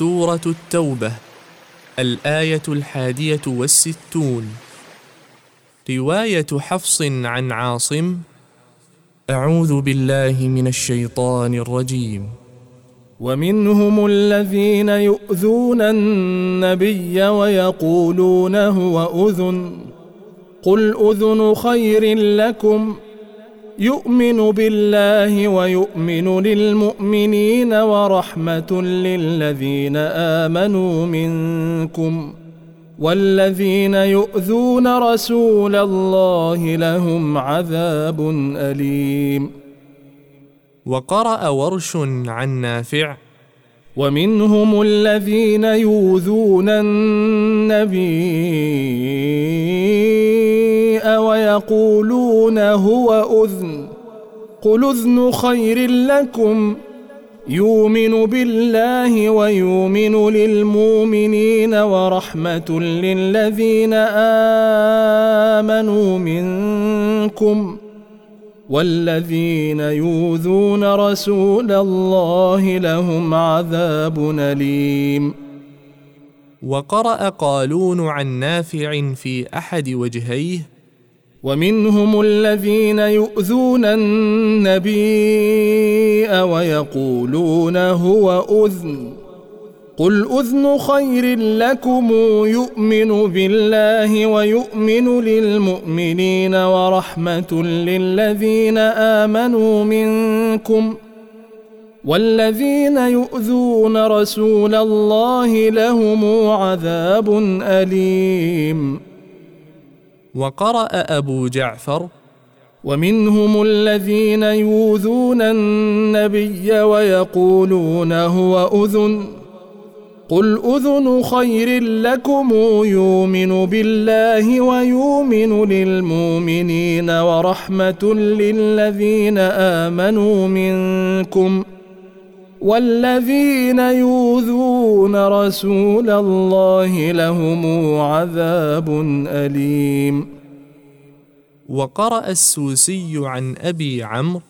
سورة التوبة الآية الحادية والستون. رواية حفص عن عاصم أعوذ بالله من الشيطان الرجيم. ومنهم الذين يؤذون النبي ويقولون هو أذن قل أذن خير لكم يؤمن بالله ويؤمن للمؤمنين ورحمة للذين آمنوا منكم والذين يؤذون رسول الله لهم عذاب أليم. وقرأ ورش عن نافع ومنهم الذين يؤذون النبي ويقولون هو أذن. قل أذن خير لكم. يؤمن بالله ويؤمن للمؤمنين ورحمة للذين آمنوا منكم ۖ. والذين يؤذون رسول الله لهم عذاب أليم. وقرأ قالون عن نافع في أحد وجهيه ومنهم الذين يؤذون النبي ويقولون هو أذن. قل اذن خير لكم يؤمن بالله ويؤمن للمؤمنين ورحمه للذين امنوا منكم والذين يؤذون رسول الله لهم عذاب اليم وقرا ابو جعفر ومنهم الذين يؤذون النبي ويقولون هو اذن قل اذن خير لكم يؤمن بالله ويؤمن للمؤمنين ورحمه للذين امنوا منكم والذين يؤذون رسول الله لهم عذاب اليم وقرا السوسي عن ابي عمرو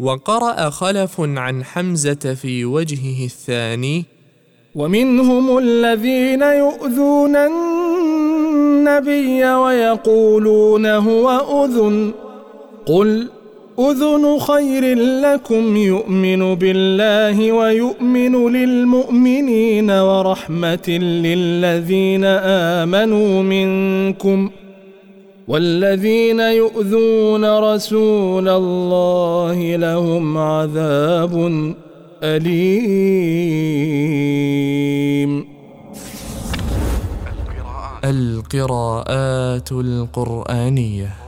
وقرأ خلف عن حمزة في وجهه الثاني ومنهم الذين يؤذون النبي ويقولون هو أذن. قل أذن خير لكم يؤمن بالله ويؤمن للمؤمنين ورحمة للذين آمنوا منكم ۖ. والذين يؤذون رسول الله لهم عذاب أليم. القراءات القرآنية.